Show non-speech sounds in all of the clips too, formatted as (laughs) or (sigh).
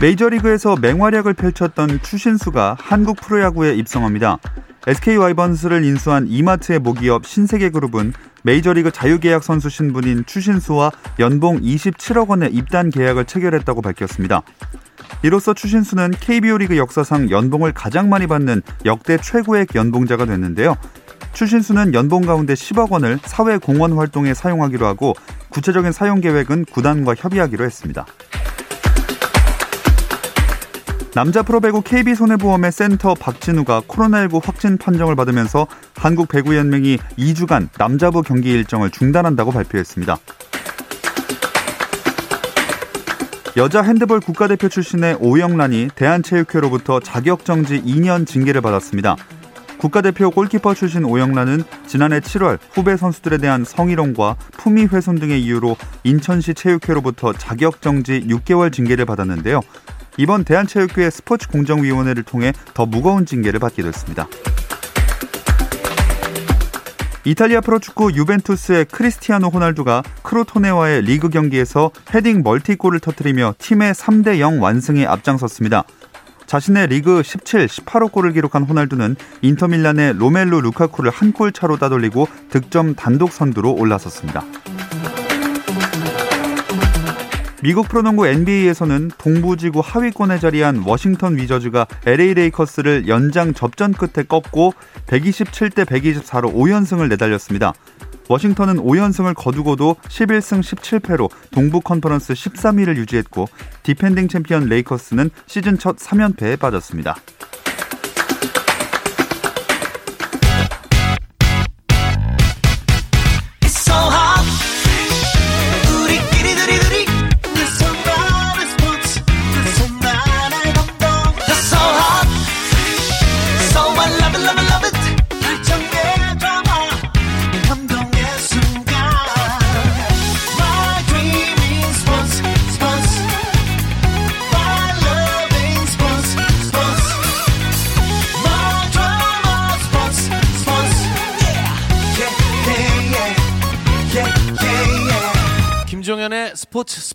메이저리그에서 맹활약을 펼쳤던 추신수가 한국 프로야구에 입성합니다. SK 와이번스를 인수한 이마트의 모기업 신세계그룹은 메이저리그 자유계약 선수 신분인 추신수와 연봉 27억 원의 입단 계약을 체결했다고 밝혔습니다. 이로써 추신수는 KBO 리그 역사상 연봉을 가장 많이 받는 역대 최고의 연봉자가 됐는데요. 추신수는 연봉 가운데 10억 원을 사회 공헌 활동에 사용하기로 하고 구체적인 사용 계획은 구단과 협의하기로 했습니다. 남자 프로배구 KB손해보험의 센터 박진우가 코로나19 확진 판정을 받으면서 한국 배구 연맹이 2주간 남자부 경기 일정을 중단한다고 발표했습니다. 여자 핸드볼 국가대표 출신의 오영란이 대한체육회로부터 자격정지 2년 징계를 받았습니다. 국가대표 골키퍼 출신 오영란은 지난해 7월 후배 선수들에 대한 성희롱과 품위 훼손 등의 이유로 인천시 체육회로부터 자격정지 6개월 징계를 받았는데요. 이번 대한체육회 스포츠 공정위원회를 통해 더 무거운 징계를 받게 됐습니다. 이탈리아 프로축구 유벤투스의 크리스티아노 호날두가 크로토네와의 리그 경기에서 헤딩 멀티골을 터뜨리며 팀의 3대 0 완승에 앞장섰습니다. 자신의 리그 17, 18호 골을 기록한 호날두는 인터밀란의 로멜루 루카쿠를 한 골 차로 따돌리고 득점 단독 선두로 올라섰습니다. 미국 프로농구 NBA에서는 동부지구 하위권에 자리한 워싱턴 위저즈가 LA 레이커스를 연장 접전 끝에 꺾고 127대 124로 5연승을 내달렸습니다. 워싱턴은 5연승을 거두고도 11승 17패로 동부 컨퍼런스 13위를 유지했고 디펜딩 챔피언 레이커스는 시즌 첫 3연패에 빠졌습니다.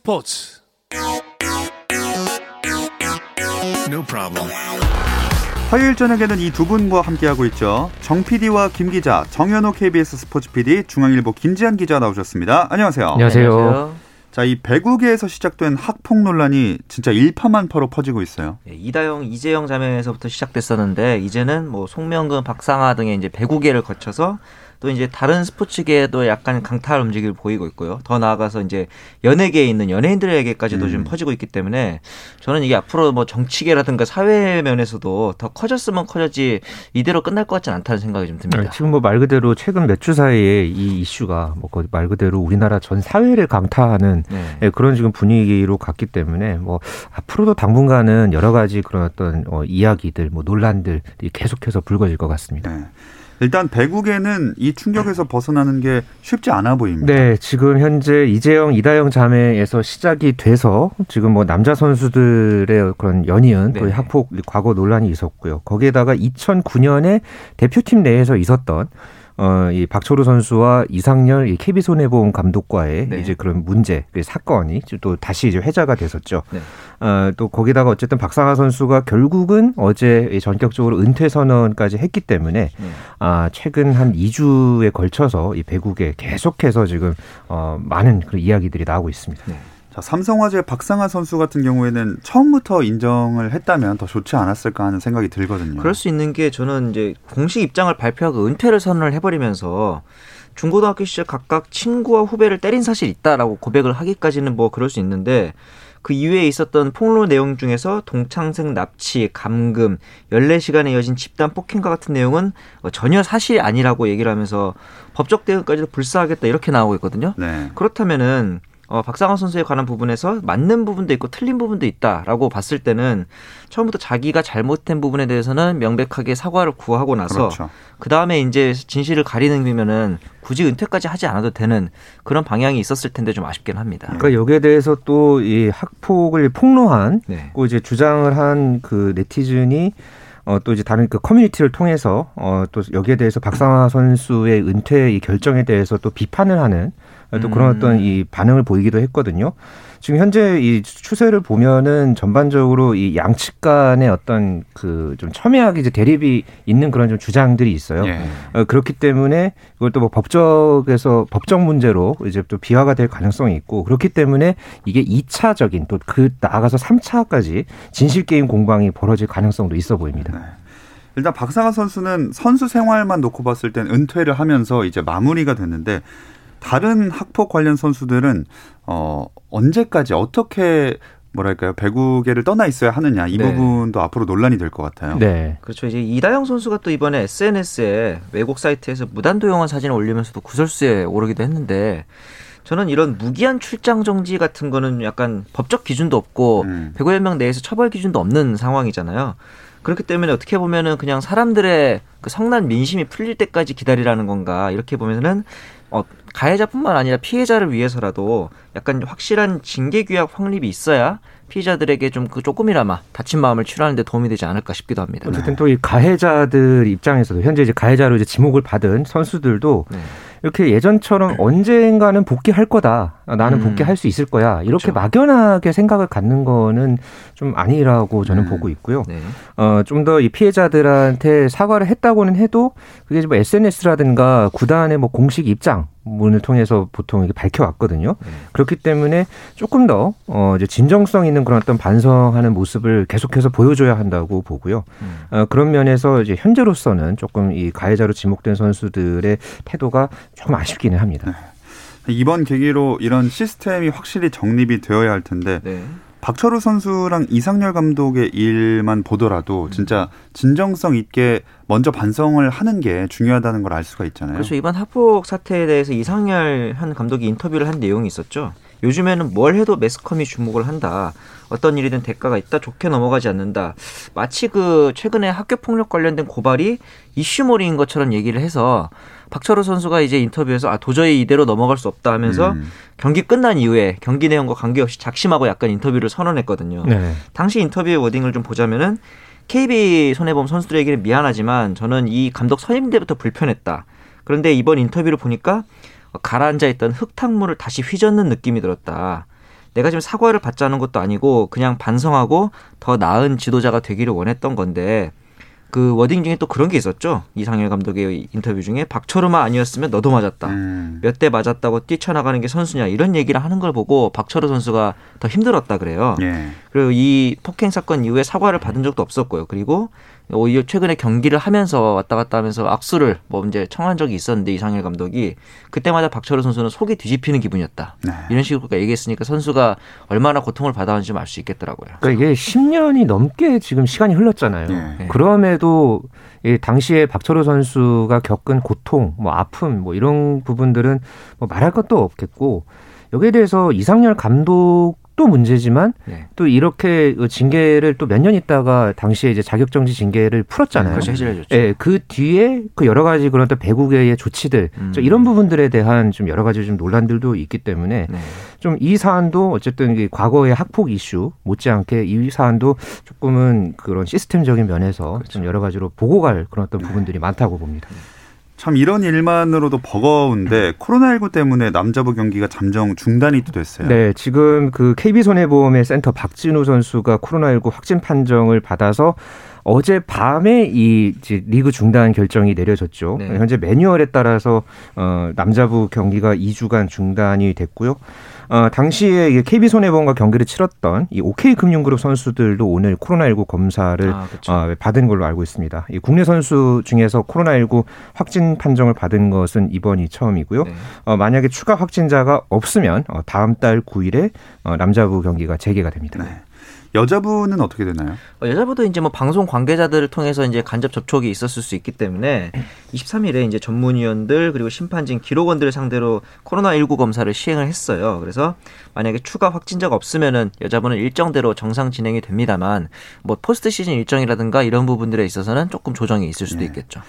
스포츠. No problem. 화요일 저녁에는 이 두 분과 함께하고 있죠. 정 PD와 김 기자, 정현호 KBS 스포츠 PD, 중앙일보 김지한 기자 나오셨습니다. 안녕하세요. 안녕하세요. 자, 이 배구계에서 시작된 학폭 논란이 진짜 일파만파로 퍼지고 있어요. 네, 이다영, 이재영 자매에서부터 시작됐었는데 이제는 뭐 송명근, 박상아 등의 이제 배구계를 거쳐서 또 이제 다른 스포츠계에도 약간 강탈 움직임을 보이고 있고요. 더 나아가서 이제 연예계에 있는 연예인들에게까지도 음. 좀 퍼지고 있기 때문에 저는 이게 앞으로 뭐 정치계라든가 사회 면에서도 더 커졌으면 커졌지 이대로 끝날 것 같지는 않다는 생각이 좀 듭니다. 네, 지금 뭐 말 그대로 최근 몇 주 사이에 이 이슈가 뭐 말 그대로 우리나라 전 사회를 강타하는 네. 예, 그런 지금 분위기로 갔기 때문에 뭐 앞으로도 당분간은 여러 가지 그런 어떤 어, 이야기들, 뭐 논란들이 계속해서 불거질 것 같습니다. 네. 일단 배국에는 이 충격에서 벗어나는 게 쉽지 않아 보입니다. 네, 지금 현재 이재영, 이다영 자매에서 시작이 돼서 지금 뭐 남자 선수들의 그런 연이은 네. 또 학폭 과거 논란이 있었고요. 거기에다가 2009년에 대표팀 내에서 있었던 어, 이 박철우 선수와 이상열 이 KB 손해보험 감독과의 네. 이제 그런 문제, 그 사건이 또 다시 이제 회자가 됐었죠. 네. 어, 또 거기다가 어쨌든 박상하 선수가 결국은 어제 전격적으로 은퇴 선언까지 했기 때문에 네. 아, 최근 한 2주에 걸쳐서 이 배국에 계속해서 지금 어, 많은 그런 이야기들이 나오고 있습니다. 네. 자, 삼성화재 박상하 선수 같은 경우에는 처음부터 인정을 했다면 더 좋지 않았을까 하는 생각이 들거든요. 그럴 수 있는 게 저는 이제 공식 입장을 발표하고 은퇴를 선언을 해버리면서 중고등학교 시절 각각 친구와 후배를 때린 사실이 있다라고 고백을 하기까지는 뭐 그럴 수 있는데 그 이후에 있었던 폭로 내용 중에서 동창생 납치, 감금, 14시간에 이어진 집단 폭행과 같은 내용은 전혀 사실이 아니라고 얘기를 하면서 법적 대응까지도 불사하겠다 이렇게 나오고 있거든요. 네. 그렇다면은 어, 박상호 선수에 관한 부분에서 맞는 부분도 있고 틀린 부분도 있다라고 봤을 때는 처음부터 자기가 잘못된 부분에 대해서는 명백하게 사과를 구하고 나서 그렇죠. 그 다음에 이제 진실을 가리는 의미면은 굳이 은퇴까지 하지 않아도 되는 그런 방향이 있었을 텐데 좀 아쉽긴 합니다. 그러니까 여기에 대해서 또 이 학폭을 폭로한 네. 또 이제 주장을 한 그 네티즌이 어, 또 이제 다른 그 커뮤니티를 통해서 어, 또 여기에 대해서 박상화 선수의 은퇴 이 결정에 대해서 또 비판을 하는 또 그런 음. 어떤 이 반응을 보이기도 했거든요. 지금 현재 이 추세를 보면은 전반적으로 이 양측 간의 어떤 그 좀 첨예하게 이제 대립이 있는 그런 좀 주장들이 있어요. 예. 어, 그렇기 때문에 이걸 또 뭐 법적에서 법적 문제로 이제 또 비화가 될 가능성이 있고 그렇기 때문에 이게 2차적인 또 그 나아가서 3차까지 진실 게임 공방이 벌어질 가능성도 있어 보입니다. 네. 일단 박상하 선수는 선수 생활만 놓고 봤을 땐 은퇴를 하면서 이제 마무리가 됐는데 다른 학폭 관련 선수들은 어 언제까지 어떻게 뭐랄까요 배구계를 떠나 있어야 하느냐 이 네. 부분도 앞으로 논란이 될 것 같아요. 네, 그렇죠. 이제 이다영 선수가 또 이번에 SNS에 외국 사이트에서 무단 도용한 사진을 올리면서도 구설수에 오르기도 했는데 저는 이런 무기한 출장 정지 같은 거는 약간 법적 기준도 없고 음. 배구연맹 내에서 처벌 기준도 없는 상황이잖아요. 그렇기 때문에 어떻게 보면은 그냥 사람들의 그 성난 민심이 풀릴 때까지 기다리라는 건가 이렇게 보면은 어, 가해자뿐만 아니라 피해자를 위해서라도 약간 확실한 징계 규약 확립이 있어야 피해자들에게 좀 그 조금이나마 다친 마음을 치료하는 데 도움이 되지 않을까 싶기도 합니다. 어쨌든 또 이 가해자들 입장에서도 현재 이제 가해자로 이제 지목을 받은 선수들도 네. 이렇게 예전처럼 언젠가는 복귀할 거다. 나는 음. 복귀할 수 있을 거야. 이렇게 그렇죠. 막연하게 생각을 갖는 거는 좀 아니라고 저는 음. 보고 있고요. 네. 어, 좀 더 이 피해자들한테 사과를 했다고는 해도 그게 뭐 SNS라든가 구단의 뭐 공식 입장 문을 통해서 보통 이게 밝혀왔거든요. 네. 그렇기 때문에 조금 더 어, 이제 진정성 있는 그런 어떤 반성하는 모습을 계속해서 보여줘야 한다고 보고요. 음. 어, 그런 면에서 이제 현재로서는 조금 이 가해자로 지목된 선수들의 태도가 조금 아쉽기는 합니다. 네. 이번 계기로 이런 시스템이 확실히 정립이 되어야 할 텐데 네. 박철우 선수랑 이상열 감독의 일만 보더라도 음. 진짜 진정성 있게 먼저 반성을 하는 게 중요하다는 걸 알 수가 있잖아요. 그렇죠. 이번 합폭 사태에 대해서 이상열 한 감독이 인터뷰를 한 내용이 있었죠. 요즘에는 뭘 해도 매스컴이 주목을 한다. 어떤 일이든 대가가 있다. 좋게 넘어가지 않는다. 마치 그 최근에 학교 폭력 관련된 고발이 이슈몰이인 것처럼 얘기를 해서 박철호 선수가 이제 인터뷰에서 아 도저히 이대로 넘어갈 수 없다 하면서 음. 경기 끝난 이후에 경기 내용과 관계없이 작심하고 약간 인터뷰를 선언했거든요. 네. 당시 인터뷰의 wording을 좀 보자면은 KB 손해보험 선수들에게는 미안하지만 저는 이 감독 선임 때부터 불편했다. 그런데 이번 인터뷰를 보니까 가라앉아 있던 흙탕물을 다시 휘젓는 느낌이 들었다. 내가 지금 사과를 받자는 것도 아니고 그냥 반성하고 더 나은 지도자가 되기를 원했던 건데 그 wording 중에 또 그런 게 있었죠. 이상열 감독의 인터뷰 중에 박철우만 아니었으면 너도 맞았다. 음. 몇대 맞았다고 뛰쳐나가는 게 선수냐 이런 얘기를 하는 걸 보고 박철우 선수가 더 힘들었다 그래요. 예. 그리고 이 폭행 사건 이후에 사과를 받은 적도 없었고요. 그리고 오히려 최근에 경기를 하면서 왔다 갔다 하면서 악수를 뭐 이제 청한 적이 있었는데 이상일 감독이 그때마다 박철호 선수는 속이 뒤집히는 기분이었다. 네. 이런 식으로 얘기했으니까 선수가 얼마나 고통을 받아왔는지 좀 알 수 있겠더라고요. 그러니까 이게 10년이 넘게 지금 시간이 흘렀잖아요. 네. 그럼에도 이 당시에 박철호 선수가 겪은 고통, 뭐 아픔, 뭐 이런 부분들은 뭐 말할 것도 없겠고 여기에 대해서 이상열 감독 또 문제지만 네. 또 이렇게 그 징계를 또 몇 년 있다가 당시에 이제 자격정지 징계를 풀었잖아요. 그렇죠. 해제해줬죠. 예, 그 뒤에 그 여러 가지 그런 또 배국의 조치들 음. 이런 부분들에 대한 좀 여러 가지 좀 논란들도 있기 때문에 네. 좀이 사안도 어쨌든 과거의 학폭 이슈 못지않게 이 사안도 조금은 그런 시스템적인 면에서 그렇죠. 좀 여러 가지로 보고 갈 그런 어떤 부분들이 많다고 봅니다. 참 이런 일만으로도 버거운데 코로나19 때문에 남자부 경기가 잠정 중단이 또 됐어요. 네, 지금 그 KB손해보험의 센터 박진우 선수가 코로나19 확진 판정을 받아서 어제 밤에 이 리그 중단 결정이 내려졌죠. 네. 현재 매뉴얼에 따라서 어 남자부 경기가 2주간 중단이 됐고요. 어, 당시에 KB 손해보험과 경기를 치렀던 이 OK 금융그룹 선수들도 오늘 코로나19 검사를 아, 어, 받은 걸로 알고 있습니다. 이 국내 선수 중에서 코로나19 확진 판정을 받은 것은 이번이 처음이고요. 네. 어, 만약에 추가 확진자가 없으면 어, 다음 달 9일에 어, 남자부 경기가 재개가 됩니다. 네. 여자부는 어떻게 되나요? 어, 여자부도 이제 뭐 방송 관계자들을 통해서 이제 간접 접촉이 있었을 수 있기 때문에 23일에 이제 전문위원들 그리고 심판진 기록원들을 상대로 코로나19 검사를 시행을 했어요. 그래서 만약에 추가 확진자가 없으면은 여자부는 일정대로 정상 진행이 됩니다만 뭐 포스트 시즌 일정이라든가 이런 부분들에 있어서는 조금 조정이 있을 수도 네. 있겠죠.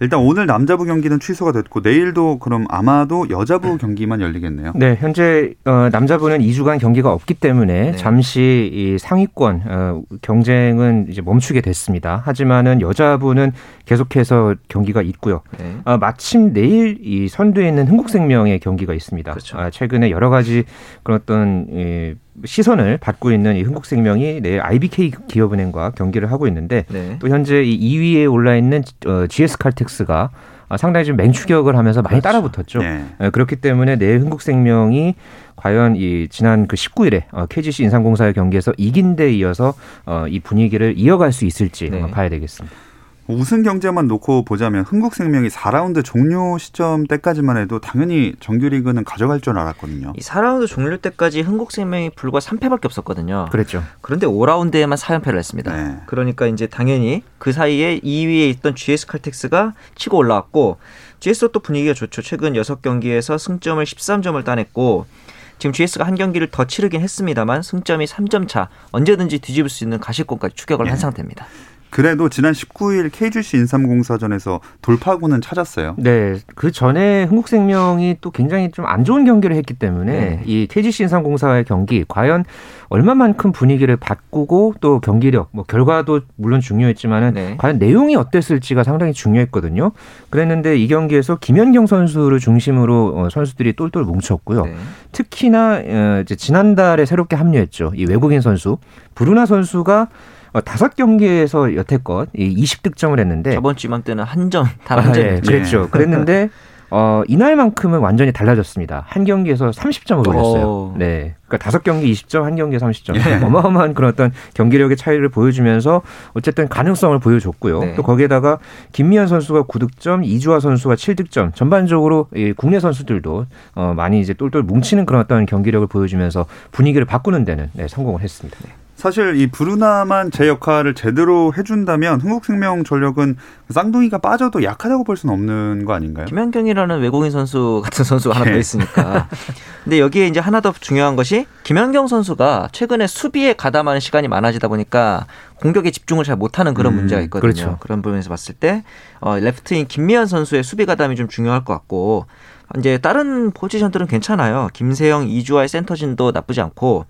일단 오늘 남자부 경기는 취소가 됐고 내일도 그럼 아마도 여자부 경기만 열리겠네요. 네, 현재 어, 남자부는 2주간 경기가 없기 때문에 네. 잠시 이 상위권 어, 경쟁은 이제 멈추게 됐습니다. 하지만은 여자부는 계속해서 경기가 있고요. 네. 어, 마침 내일 이 선두에 있는 흥국생명의 경기가 있습니다. 그렇죠. 아, 최근에 여러 가지 그런 어떤 이 시선을 받고 있는 이 흥국생명이 내일 IBK 기업은행과 경기를 하고 있는데 네. 또 현재 이 2위에 올라 있는 어, GS칼텍스가 상당히 좀 맹추격을 하면서 많이 그렇죠. 따라붙었죠. 네. 예, 그렇기 때문에 내일 흥국생명이 과연 이 지난 그 19일에 어, KGC 인삼공사의 경기에서 이긴 데 이어서 어, 이 분위기를 이어갈 수 있을지 네. 봐야 되겠습니다. 우승 경제만 놓고 보자면 흥국생명이 4라운드 종료 시점 때까지만 해도 당연히 정규리그는 가져갈 줄 알았거든요. 이 4라운드 종료 때까지 흥국생명이 불과 3패밖에 없었거든요. 그랬죠. 그런데 5라운드에만 4연패를 했습니다. 네. 그러니까 이제 당연히 그 사이에 2위에 있던 GS 칼텍스가 치고 올라왔고 GS도 또 분위기가 좋죠. 최근 6경기에서 승점을 13점을 따냈고 지금 GS가 한 경기를 더 치르긴 했습니다만 승점이 3점 차 언제든지 뒤집을 수 있는 가시권까지 추격을 네. 한 상태입니다. 그래도 지난 19일 KGC 인삼공사전에서 돌파구는 찾았어요. 네, 그 전에 흥국생명이 또 굉장히 좀 안 좋은 경기를 했기 때문에 네. 이 KGC 인삼공사의 경기 과연 얼마만큼 분위기를 바꾸고 또 경기력, 뭐 결과도 물론 중요했지만은 네. 과연 내용이 어땠을지가 상당히 중요했거든요. 그랬는데 이 경기에서 김연경 선수를 중심으로 어, 선수들이 똘똘 뭉쳤고요. 네. 특히나 어, 이제 지난달에 새롭게 합류했죠. 이 외국인 선수 브루나 선수가 어, 다섯 경기에서 여태껏 20득점을 했는데 저번 주 이맘때는 한 점, 단한 아, 점. 예, 그랬죠. 그랬는데 어, 이날만큼은 완전히 달라졌습니다. 한 경기에서 30점을 올렸어요. 네. 그러니까 다섯 경기 20점, 한 경기에 30점. 예. 어마어마한 그런 어떤 경기력의 차이를 보여주면서 어쨌든 가능성을 보여줬고요. 네. 또 거기에다가 김미연 선수가 9득점, 이주화 선수가 7득점. 전반적으로 이 국내 선수들도 어, 많이 이제 똘똘 뭉치는 그런 어떤 경기력을 보여주면서 분위기를 바꾸는 데는 네, 성공을 했습니다. 네. 사실 이 브루나만 제 역할을 제대로 해준다면 흥국생명전력은 쌍둥이가 빠져도 약하다고 볼 수는 없는 거 아닌가요? 김연경이라는 외국인 선수 같은 선수가 하나 더 네. 있으니까. (laughs) 근데 여기에 이제 하나 더 중요한 것이 김연경 선수가 최근에 수비에 가담하는 시간이 많아지다 보니까 공격에 집중을 잘 못하는 그런 음, 문제가 있거든요. 그렇죠. 그런 부분에서 봤을 때 어, 레프트인 김미연 선수의 수비 가담이 좀 중요할 것 같고 이제 다른 포지션들은 괜찮아요. 김세영, 이주아의 센터진도 나쁘지 않고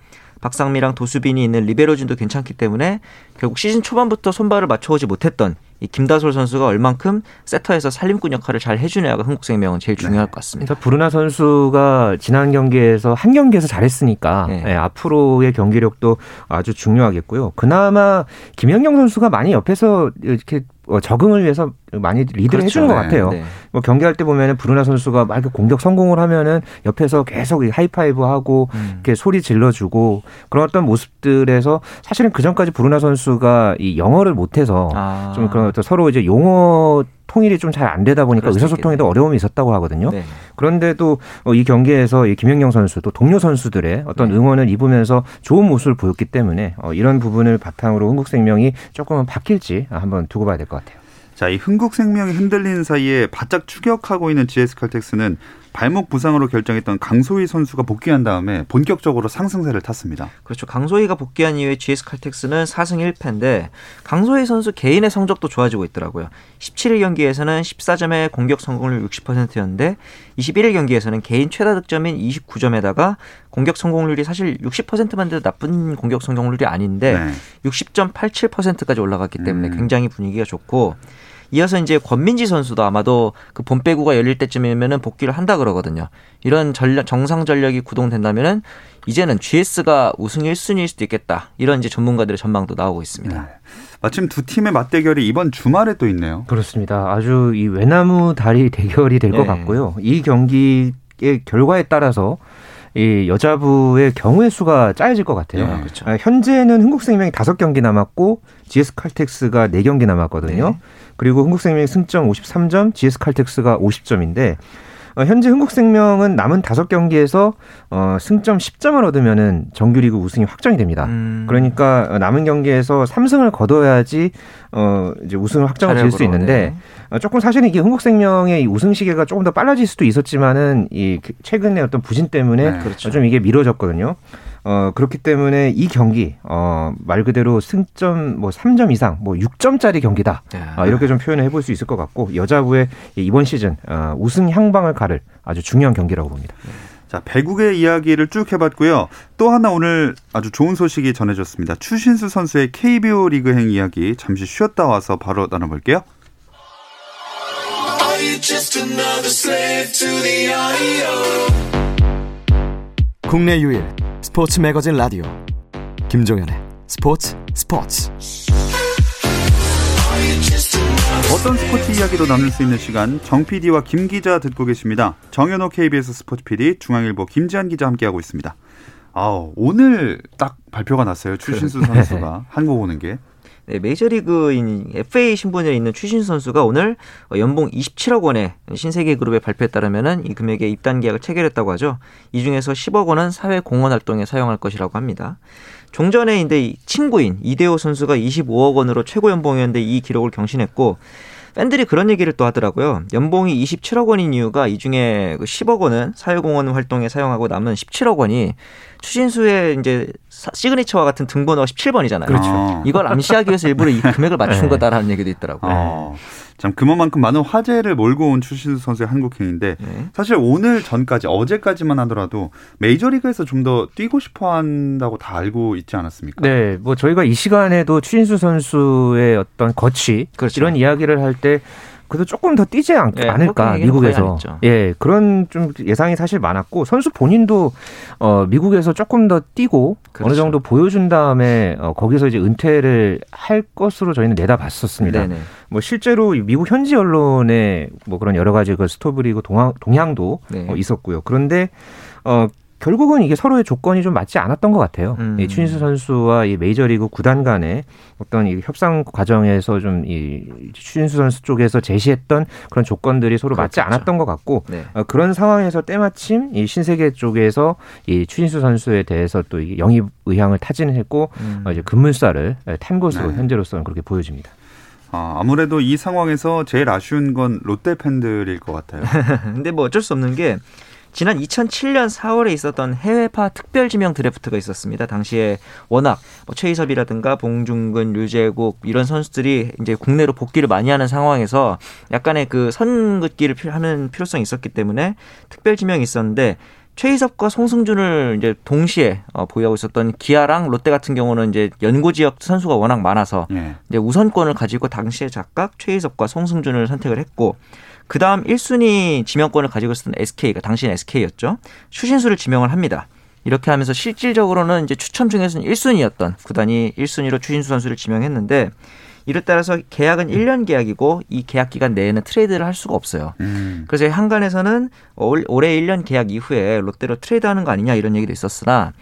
박상미랑 도수빈이 있는 리베로진도 괜찮기 때문에 결국 시즌 초반부터 손발을 맞춰오지 못했던 이 김다솔 선수가 얼만큼 세터에서 살림꾼 역할을 잘 해주냐가 흥국생명은 제일 중요할 네. 것 같습니다. 브루나 선수가 지난 경기에서 한 경기에서 잘했으니까 네. 네, 앞으로의 경기력도 아주 중요하겠고요. 그나마 김연경 선수가 많이 옆에서 이렇게 어, 적응을 위해서 많이 리드를 그렇죠. 해주는 것 같아요. 네. 뭐 경기할 때 보면은 브루나 선수가 막 공격 성공을 하면은 옆에서 계속 하이파이브 하고 음. 이렇게 소리 질러주고 그런 어떤 모습들에서 사실은 그 전까지 브루나 선수가 이 영어를 못해서 아. 좀 그런 어떤 서로 이제 용어 통일이 좀 잘 안 되다 보니까 의사소통에도 어려움이 있었다고 하거든요. 네. 그런데도 어, 이 경기에서 이 김연경 선수 또 동료 선수들의 어떤 네. 응원을 입으면서 좋은 모습을 보였기 때문에 어, 이런 부분을 바탕으로 흥국생명이 조금은 바뀔지 한번 두고 봐야 될 것 같아요. 자, 이 흥국생명이 흔들리는 사이에 바짝 추격하고 있는 GS칼텍스는 발목 부상으로 결정했던 강소희 선수가 복귀한 다음에 본격적으로 상승세를 탔습니다. 그렇죠. 강소희가 복귀한 이후에 GS 칼텍스는 4승 1패인데 강소희 선수 개인의 성적도 좋아지고 있더라고요. 17일 경기에서는 14점의 공격 성공률 60%였는데 21일 경기에서는 개인 최다 득점인 29점에다가 공격 성공률이 사실 60%만 돼도 나쁜 공격 성공률이 아닌데 네. 60.87%까지 올라갔기 때문에 음. 굉장히 분위기가 좋고 이어서 이제 권민지 선수도 아마도 그 본배구가 열릴 때쯤이면은 복귀를 한다 그러거든요. 이런 전력 정상 전력이 구동된다면은 이제는 GS가 우승 1순위일 수도 있겠다. 이런 이제 전문가들의 전망도 나오고 있습니다. 네. 마침 두 팀의 맞대결이 이번 주말에 또 있네요. 그렇습니다. 아주 이 외나무 다리 (laughs) 대결이 될것 네. 같고요. 이 경기의 결과에 따라서 이 여자부의 경우의 수가 짜여질 것 같아요. 네, 그렇죠. 아, 현재는 흥국생명이 다섯 경기 남았고 GS 칼텍스가 네 경기 남았거든요. 네. 그리고 흥국생명이 승점 53점, GS 칼텍스가 50점인데 어, 현재 흥국생명은 남은 다섯 경기에서 어, 승점 10점을 얻으면은 정규리그 우승이 확정이 됩니다. 음. 그러니까 남은 경기에서 3승을 거둬야지 어, 이제 우승을 확정을 지을 수 있는데 네. 어, 조금 사실은 이게 흥국생명의 이 우승 시계가 조금 더 빨라질 수도 있었지만은 이 최근에 어떤 부진 때문에 네, 그렇죠. 좀 이게 미뤄졌거든요. 어, 그렇기 때문에 이 경기, 어, 말 그대로 승점 뭐 3점 이상, 뭐 6점짜리 경기다. 네. 어, 이렇게 좀 표현을 해볼 수 있을 것 같고, 여자부의 이번 시즌, 어, 우승 향방을 가를 아주 중요한 경기라고 봅니다. 자, 배국의 이야기를 쭉 해봤고요. 또 하나 오늘 아주 좋은 소식이 전해졌습니다. 추신수 선수의 KBO 리그행 이야기 잠시 쉬었다 와서 바로 나눠볼게요. 국내 유일 스포츠 매거진 라디오 김종현의 스포츠 스포츠 어떤 스포츠 이야기도 나눌 수 있는 시간 정 PD와 김 기자 듣고 계십니다. 정현호 KBS 스포츠 PD 중앙일보 김지한 기자 함께하고 있습니다. 아 오늘 딱 발표가 났어요. 추신수 선수가 (laughs) 한국 오는 게. 네, 메이저리그인 FA 신분에 있는 추신 선수가 오늘 연봉 27억 원의 신세계 그룹의 발표에 따르면은 이 금액의 입단 계약을 체결했다고 하죠. 이 중에서 10억 원은 사회 공헌 활동에 사용할 것이라고 합니다. 종전에 인데 친구인 이대호 선수가 25억 원으로 최고 연봉이었는데 이 기록을 경신했고 팬들이 그런 얘기를 또 하더라고요. 연봉이 27억 원인 이유가 이 중에 10억 그 원은 사회공헌 활동에 사용하고 남은 17억 원이 추신수의 이제 시그니처와 같은 등번호가 17번이잖아요. 그렇죠. 이걸 암시하기 위해서 일부러 이 금액을 맞춘 (laughs) 네. 거다라는 얘기도 있더라고요. 어. 참 그만큼 많은 화제를 몰고 온 추신수 선수의 한국행인데 네. 사실 오늘 전까지 어제까지만 하더라도 메이저리그에서 좀 더 뛰고 싶어 한다고 다 알고 있지 않았습니까? 네, 뭐 저희가 이 시간에도 추신수 선수의 어떤 거취 그렇죠. 이런 이야기를 할때 그래도 조금 더 뛰지 않, 예, 않을까 미국에서 예 그런 좀 예상이 사실 많았고 선수 본인도 어 미국에서 조금 더 뛰고 그렇죠. 어느 정도 보여준 다음에 어 거기서 이제 은퇴를 할 것으로 저희는 내다봤었습니다. 네네. 뭐 실제로 미국 현지 언론에 뭐 그런 여러 가지 그 스토브리그 동향, 동향도 네. 어, 있었고요. 그런데 어 결국은 이게 서로의 조건이 좀 맞지 않았던 것 같아요. 음. 이 추신수 선수와 이 메이저리그 구단 간의 어떤 이 협상 과정에서 좀 이 추신수 선수 쪽에서 제시했던 그런 조건들이 서로 맞지 그렇겠죠. 않았던 것 같고 네. 어, 그런 상황에서 때마침 이 신세계 쪽에서 이 추신수 선수에 대해서 또 영입 의향을 타진했고 음. 어, 이제 급물살을 탄 것으로 네. 현재로서는 그렇게 보여집니다. 아, 아무래도 이 상황에서 제일 아쉬운 건 롯데 팬들일 것 같아요. (laughs) 근데 뭐 어쩔 수 없는 게 지난 2007년 4월에 있었던 해외파 특별 지명 드래프트가 있었습니다. 당시에 워낙 뭐 최희섭이라든가 봉중근, 류재국 이런 선수들이 이제 국내로 복귀를 많이 하는 상황에서 약간의 그 선긋기를 하는 필요성이 있었기 때문에 특별 지명이 있었는데 최희섭과 송승준을 이제 동시에 어, 보유하고 있었던 기아랑 롯데 같은 경우는 이제 연고 지역 선수가 워낙 많아서 네. 이제 우선권을 가지고 당시에 각각 최희섭과 송승준을 선택을 했고 그 다음 1순위 지명권을 가지고 있었던 SK가 당시엔 SK였죠. 추신수를 지명을 합니다. 이렇게 하면서 실질적으로는 이제 추첨 중에서는 1순위였던 구단이 1순위로 추신수 선수를 지명했는데 이를 따라서 계약은 1년 계약이고 이 계약 기간 내에는 트레이드를 할 수가 없어요. 음. 그래서 한간에서는 올해 1년 계약 이후에 롯데로 트레이드하는 거 아니냐 이런 얘기도 있었으나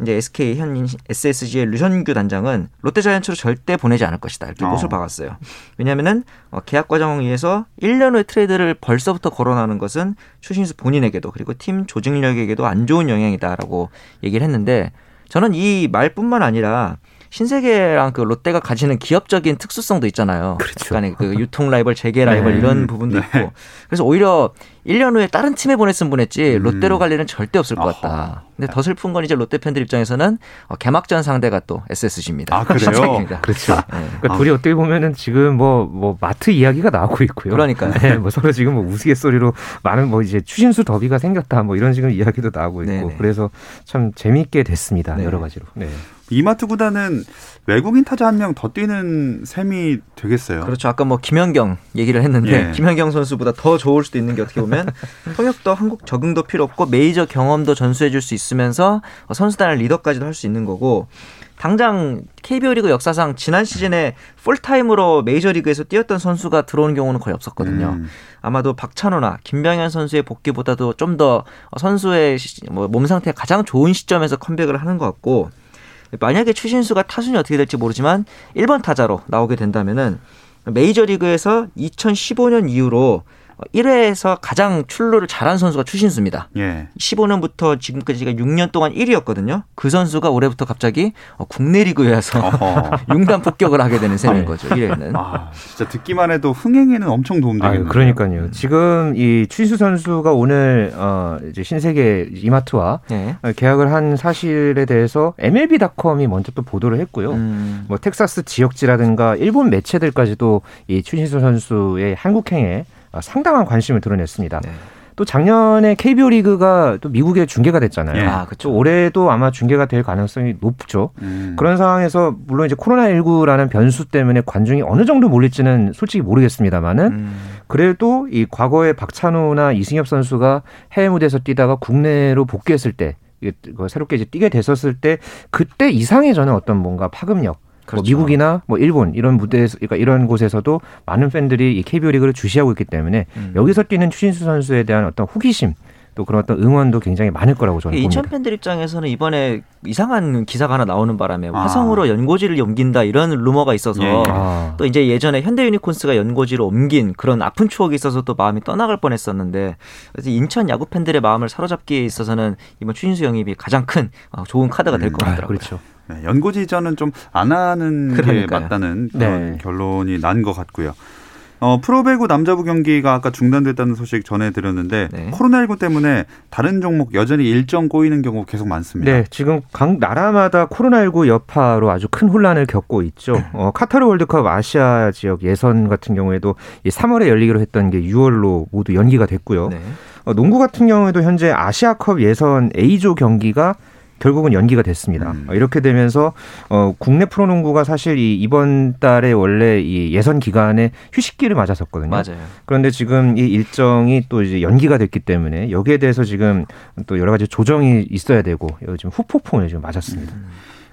이제 SK 현 SSG의 류현규 단장은 롯데자이언츠로 절대 보내지 않을 것이다 이렇게 못을 어. 박았어요. 왜냐하면은 어, 계약 과정을 위해서 1년 후에 트레이드를 벌써부터 거론하는 것은 추신수 본인에게도 그리고 팀 조직력에게도 안 좋은 영향이다라고 얘기를 했는데 저는 이 말뿐만 아니라 신세계랑 그 롯데가 가지는 기업적인 특수성도 있잖아요. 그렇죠. 약간의 그 유통 라이벌, 재계 라이벌 네. 이런 부분도 네. 있고. 그래서 오히려 1년 후에 다른 팀에 보냈으면 보냈지 음. 롯데로 갈 일은 절대 없을 것 같다. 근데 더 슬픈 건 이제 롯데 팬들 입장에서는 어, 개막전 상대가 또 SSG입니다. 아 그래요? 그렇죠. 네. 그러니까 아. 둘이 어떻게 보면은 지금 뭐뭐 뭐 마트 이야기가 나오고 있고요. 그러니까요. 네, 뭐 서로 지금 뭐 우스갯소리로 많은 뭐 이제 추신수 더비가 생겼다 뭐 이런 식의 이야기도 나오고 있고 네네. 그래서 참 재미있게 됐습니다. 네. 여러 가지로. 네. 이마트 구단은 외국인 타자 한 명 더 뛰는 셈이 되겠어요. 그렇죠. 아까 뭐 김현경 얘기를 했는데 예. 김현경 선수보다 더 좋을 수도 있는 게 어떻게 보면 (laughs) 통역도 한국 적응도 필요 없고 메이저 경험도 전수해 줄 수 있으면서 선수단의 리더까지도 할 수 있는 거고 당장 KBO 리그 역사상 지난 시즌에 풀타임으로 메이저리그에서 뛰었던 선수가 들어오는 경우는 거의 없었거든요. 음. 아마도 박찬호나 김병현 선수의 복귀보다도 좀 더 선수의 뭐몸 상태가 가장 좋은 시점에서 컴백을 하는 것 같고 만약에 추신수가 타순이 어떻게 될지 모르지만 1번 타자로 나오게 된다면은 메이저리그에서 2015년 이후로 1회에서 가장 출루를 잘한 선수가 추신수입니다. 예. 15년부터 지금까지가 6년 동안 1위였거든요. 그 선수가 올해부터 갑자기 어, 국내 리그에 서 (laughs) 융단 폭격을 하게 되는 셈인 거죠. 1회는. 아, 진짜 듣기만 해도 흥행에는 엄청 도움되겠네요. 그러니까요. 지금 이 추신수 선수가 오늘 어 이제 신세계 이마트와 네. 계약을 한 사실에 대해서 MLB.com이 먼저 또 보도를 했고요. 음. 뭐 텍사스 지역지라든가 일본 매체들까지도 이 추신수 선수의 한국행에 어, 상당한 관심을 드러냈습니다. 네. 또 작년에 KBO 리그가 또 미국에 중계가 됐잖아요. 네. 아, 그렇죠. 올해도 아마 중계가 될 가능성이 높죠. 음. 그런 상황에서 물론 이제 코로나19라는 변수 때문에 관중이 어느 정도 몰릴지는 솔직히 모르겠습니다만은 음. 그래도 이 과거에 박찬호나 이승엽 선수가 해외 무대에서 뛰다가 국내로 복귀했을 때 새롭게 이제 뛰게 됐었을 때 그때 이상의 저는 어떤 뭔가 파급력 뭐 그렇죠. 뭐 미국이나 뭐 일본 이런 무대에서 그러니까 이런 곳에서도 많은 팬들이 이 KBO 리그를 주시하고 있기 때문에 음. 여기서 뛰는 추신수 선수에 대한 어떤 호기심 또 그런 어떤 응원도 굉장히 많을 거라고 저는 봅니다. 인천 팬들 입장에서는 이번에 이상한 기사가 하나 나오는 바람에 아. 화성으로 연고지를 옮긴다 이런 루머가 있어서 예. 아. 또 이제 예전에 현대 유니콘스가 연고지로 옮긴 그런 아픈 추억이 있어서 또 마음이 떠나갈 뻔했었는데 그래서 인천 야구 팬들의 마음을 사로잡기에 있어서는 이번 추신수 영입이 가장 큰 어, 좋은 카드가 될것 음. 아, 같더라고요. 아, 그렇죠. 네, 연고지전은 좀 안 하는 그러니까요. 게 맞다는 그런 네. 결론이 난 것 같고요. 어, 프로배구 남자부 경기가 아까 중단됐다는 소식 전해드렸는데 네. 코로나19 때문에 다른 종목 여전히 일정 꼬이는 경우 계속 많습니다. 네, 지금 각 나라마다 코로나19 여파로 아주 큰 혼란을 겪고 있죠. 어, 카타르 월드컵 아시아 지역 예선 같은 경우에도 3월에 열리기로 했던 게 6월로 모두 연기가 됐고요. 네. 어, 농구 같은 경우에도 현재 아시아컵 예선 A조 경기가 결국은 연기가 됐습니다. 음. 이렇게 되면서 어, 국내 프로농구가 사실 이 이번 달에 원래 이 예선 기간에 휴식기를 맞았었거든요. 맞아요. 그런데 지금 이 일정이 또 이제 연기가 됐기 때문에 여기에 대해서 지금 또 여러 가지 조정이 있어야 되고 지금 후폭풍을 지금 맞았습니다. 음.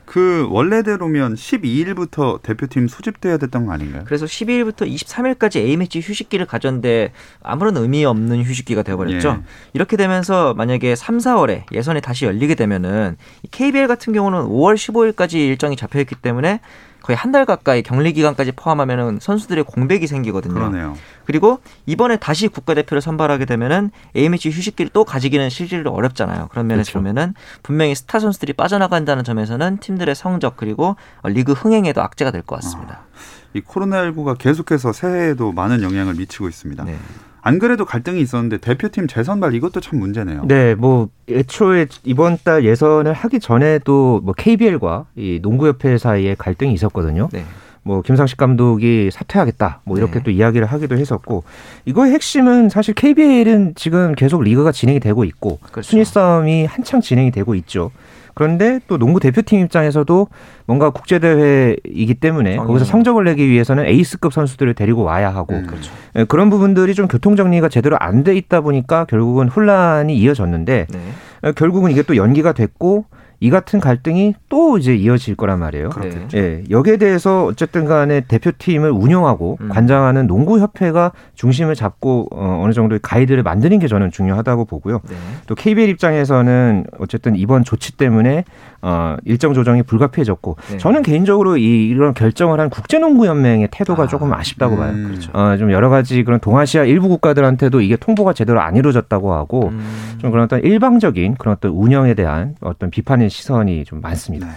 그 원래대로면 12일부터 대표팀 소집돼야 됐던 거 아닌가요? 그래서 12일부터 23일까지 A매치 휴식기를 가졌는데 아무런 의미 없는 휴식기가 되어버렸죠. 예. 이렇게 되면서 만약에 3, 4월에 예선이 다시 열리게 되면은 KBL 같은 경우는 5월 15일까지 일정이 잡혀있기 때문에 거의 한 달 가까이 격리 기간까지 포함하면은 선수들의 공백이 생기거든요. 그러네요. 그리고 이번에 다시 국가대표를 선발하게 되면은 A매치 휴식기를 또 가지기는 실질로 어렵잖아요. 그런 면에서 그렇죠. 보면은 분명히 스타 선수들이 빠져나간다는 점에서는 팀들의 성적 그리고 리그 흥행에도 악재가 될 것 같습니다. 아, 이 코로나19가 계속해서 새해에도 많은 영향을 미치고 있습니다. 네. 안 그래도 갈등이 있었는데 대표팀 재선발 이것도 참 문제네요. 네, 뭐 애초에 이번 달 예선을 하기 전에도 뭐 KBL과 이 농구협회 사이에 갈등이 있었거든요. 네. 뭐 김상식 감독이 사퇴하겠다 뭐 이렇게 네. 또 이야기를 하기도 했었고 이거의 핵심은 사실 KBL은 지금 계속 리그가 진행이 되고 있고 그렇죠. 순위 싸움이 한창 진행이 되고 있죠. 그런데 또 농구 대표팀 입장에서도 뭔가 국제 대회이기 때문에 당연히. 거기서 성적을 내기 위해서는 에이스급 선수들을 데리고 와야 하고 음, 그렇죠. 예, 그런 부분들이 좀 교통 정리가 제대로 안 돼 있다 보니까 결국은 혼란이 이어졌는데 네. 예, 결국은 이게 또 연기가 됐고 이 같은 갈등이 또 이제 이어질 거란 말이에요. 그렇겠죠. 예, 여기에 대해서 어쨌든 간에 대표팀을 운영하고 음. 관장하는 농구협회가 중심을 잡고 어, 어느 정도의 가이드를 만드는 게 저는 중요하다고 보고요. 네. 또 KBL 입장에서는 어쨌든 이번 조치 때문에 어, 일정 조정이 불가피해졌고 네. 저는 개인적으로 이, 이런 결정을 한 국제농구연맹의 태도가 아, 조금 아쉽다고 음. 봐요. 그렇죠. 어, 좀 여러 가지 그런 동아시아 일부 국가들한테도 이게 통보가 제대로 안 이루어졌다고 하고 음. 좀 그런 어떤 일방적인 그런 어떤 운영에 대한 어떤 비판 의 시선이 좀 많습니다. 네.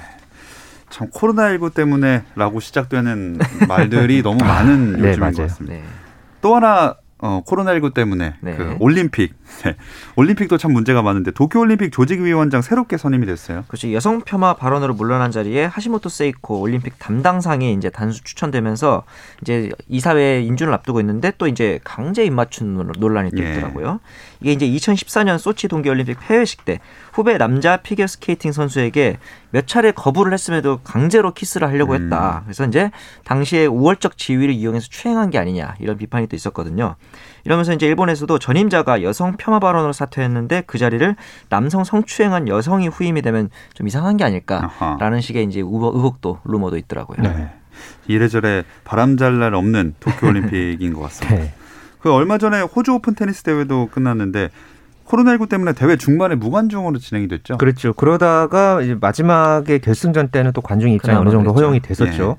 참 코로나19 때문에라고 시작되는 말들이 너무 (laughs) 많은 아, 요즘인 네, 것 같습니다. 네. 또 하나 어, 코로나19 때문에 네. 그 올림픽. 네. 올림픽도 참 문제가 많은데 도쿄올림픽 조직위원장 새롭게 선임이 됐어요. 그렇죠. 여성 폄하 발언으로 물러난 자리에 하시모토 세이코 올림픽 담당상이 이제 단수 추천되면서 이제 이사회 인준을 앞두고 있는데 또 이제 강제 입맞춤 논란이 또 예. 있더라고요. 예. 이게 이제 2014년 소치 동계올림픽 폐회식 때 후배 남자 피겨 스케이팅 선수에게 몇 차례 거부를 했음에도 강제로 키스를 하려고 음. 했다. 그래서 이제 당시에 우월적 지위를 이용해서 추행한 게 아니냐 이런 비판이 또 있었거든요. 이러면서 이제 일본에서도 전임자가 여성 폄하 발언으로 사퇴했는데 그 자리를 남성 성추행한 여성이 후임이 되면 좀 이상한 게 아닐까라는 아하. 식의 이제 의혹- 의혹도 루머도 있더라고요. 네. 이래저래 바람 잘 날 없는 도쿄올림픽인 것 같습니다. (laughs) 네. 그 얼마 전에 호주 오픈 테니스 대회도 끝났는데 코로나19 때문에 대회 중반에 무관중으로 진행이 됐죠. 그렇죠. 그러다가 이제 마지막에 결승전 때는 또 관중 입장이 어느 정도 그랬죠. 허용이 됐었죠.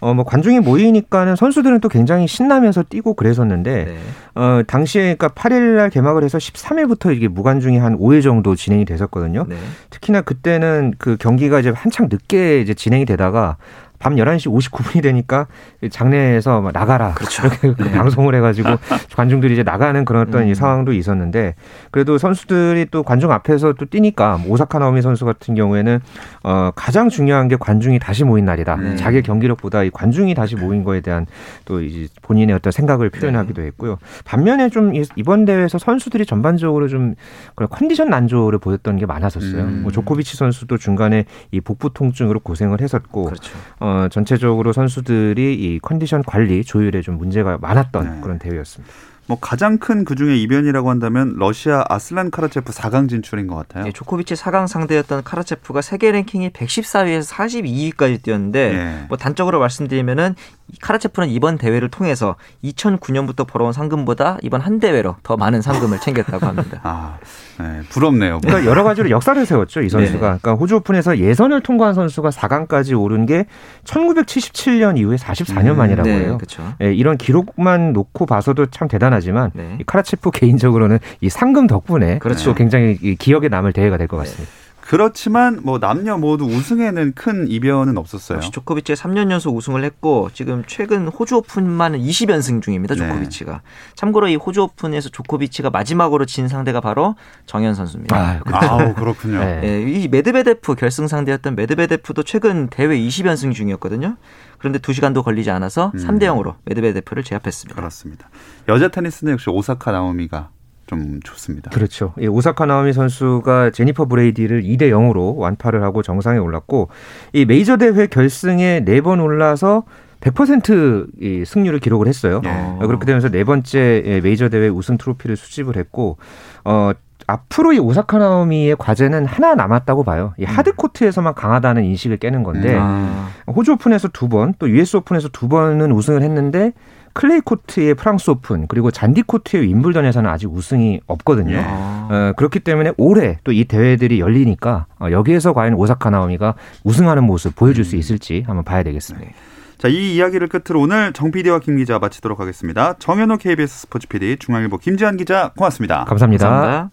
어, 뭐 관중이 모이니까는 선수들은 또 굉장히 신나면서 뛰고 그랬었는데 네. 어, 당시에 그러니까 8일 날 개막을 해서 13일부터 이게 무관중이 한 5일 정도 진행이 됐었거든요. 네. 특히나 그때는 그 경기가 이제 한창 늦게 이제 진행이 되다가 밤 11시 59분이 되니까 장내에서 막 나가라. 그렇죠. 이렇게 그 (laughs) 방송을 해가지고 (laughs) 관중들이 이제 나가는 그런 어떤 이 음. 상황도 있었는데 그래도 선수들이 또 관중 앞에서 또 뛰니까 뭐 오사카 나오미 선수 같은 경우에는 어, 가장 중요한 게 관중이 다시 모인 날이다. 네. 자기 경기력보다 이 관중이 다시 모인 거에 대한 또 이제 본인의 어떤 생각을 표현하기도 했고요. 반면에 좀 이- 이번 대회에서 선수들이 전반적으로 좀 그런 컨디션 난조를 보였던 게 많았었어요. 음. 뭐 조코비치 선수도 중간에 이 복부 통증으로 고생을 했었고 그렇죠. 어, 전체적으로 선수들이 이 컨디션 관리 조율에 좀 문제가 많았던 네. 그런 대회였습니다. 뭐 가장 큰 그중에 이변이라고 한다면 러시아 아슬란 카라체프 4강 진출인 것 같아요. 예, 조코비치 4강 상대였던 카라체프가 세계 랭킹이 114위에서 42위까지 뛰었는데 예. 뭐 단적으로 말씀드리면은 이 카라체프는 이번 대회를 통해서 2009년부터 벌어온 상금보다 이번 한 대회로 더 많은 상금을 챙겼다고 합니다. (laughs) 아, 네, 부럽네요. 그러니까 여러 가지로 역사를 세웠죠 이 선수가. 네. 그러니까 호주 오픈에서 예선을 통과한 선수가 4강까지 오른 게 1977년 이후에 44년 음, 만이라고 네, 해요. 그렇죠. 예, 이런 기록만 놓고 봐서도 참 대단 하지만 네. 이 카라체프 개인적으로는 이 상금 덕분에 그렇죠. 또 굉장히 이 기억에 남을 대회가 될 것 같습니다. 그렇지만 뭐 남녀 모두 우승에는 큰 이변은 없었어요. 역시 조코비치가 3년 연속 우승을 했고 지금 최근 호주 오픈만은 20연승 중입니다. 네. 조코비치가. 참고로 이 호주 오픈에서 조코비치가 마지막으로 진 상대가 바로 정현 선수입니다. 아, 아우 그렇군요. 네. 예, 이 메드베데프 결승 상대였던 메드베데프도 최근 대회 20연승 중이었거든요. 그런데 2시간도 걸리지 않아서 음. 3대 0으로 메드베데프를 제압했습니다. 그렇습니다. 여자 테니스는 역시 오사카 나오미가 좀 좋습니다. 그렇죠. 예, 오사카 나오미 선수가 제니퍼 브레이디를 2대 0으로 완파를 하고 정상에 올랐고 이 메이저 대회 결승에 네 번 올라서 100%이 승률을 기록을 했어요. 예. 그렇게 되면서 네 번째 예, 메이저 대회 우승 트로피를 수집을 했고 어 앞으로 이 오사카 나오미의 과제는 하나 남았다고 봐요. 이 하드 코트에서만 강하다는 인식을 깨는 건데 음. 아, 호주 오픈에서 두 번, 또 US 오픈에서 두 번은 우승을 했는데 클레이 코트의 프랑스 오픈 그리고 잔디 코트의 윔블던에서는 아직 우승이 없거든요. 예. 아. 어, 그렇기 때문에 올해 또 이 대회들이 열리니까 어, 여기에서 과연 오사카 나오미가 우승하는 모습 보여줄 수 있을지 한번 봐야 되겠습니다. 자, 이 이야기를 끝으로 오늘 정 PD와 김 기자 마치도록 하겠습니다. 정현호 KBS 스포츠 PD, 중앙일보 김지한 기자 고맙습니다. 감사합니다. 감사합니다.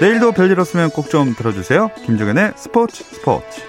내일도 별일 없으면 꼭 좀 들어주세요. 김종현의 스포츠 스포츠.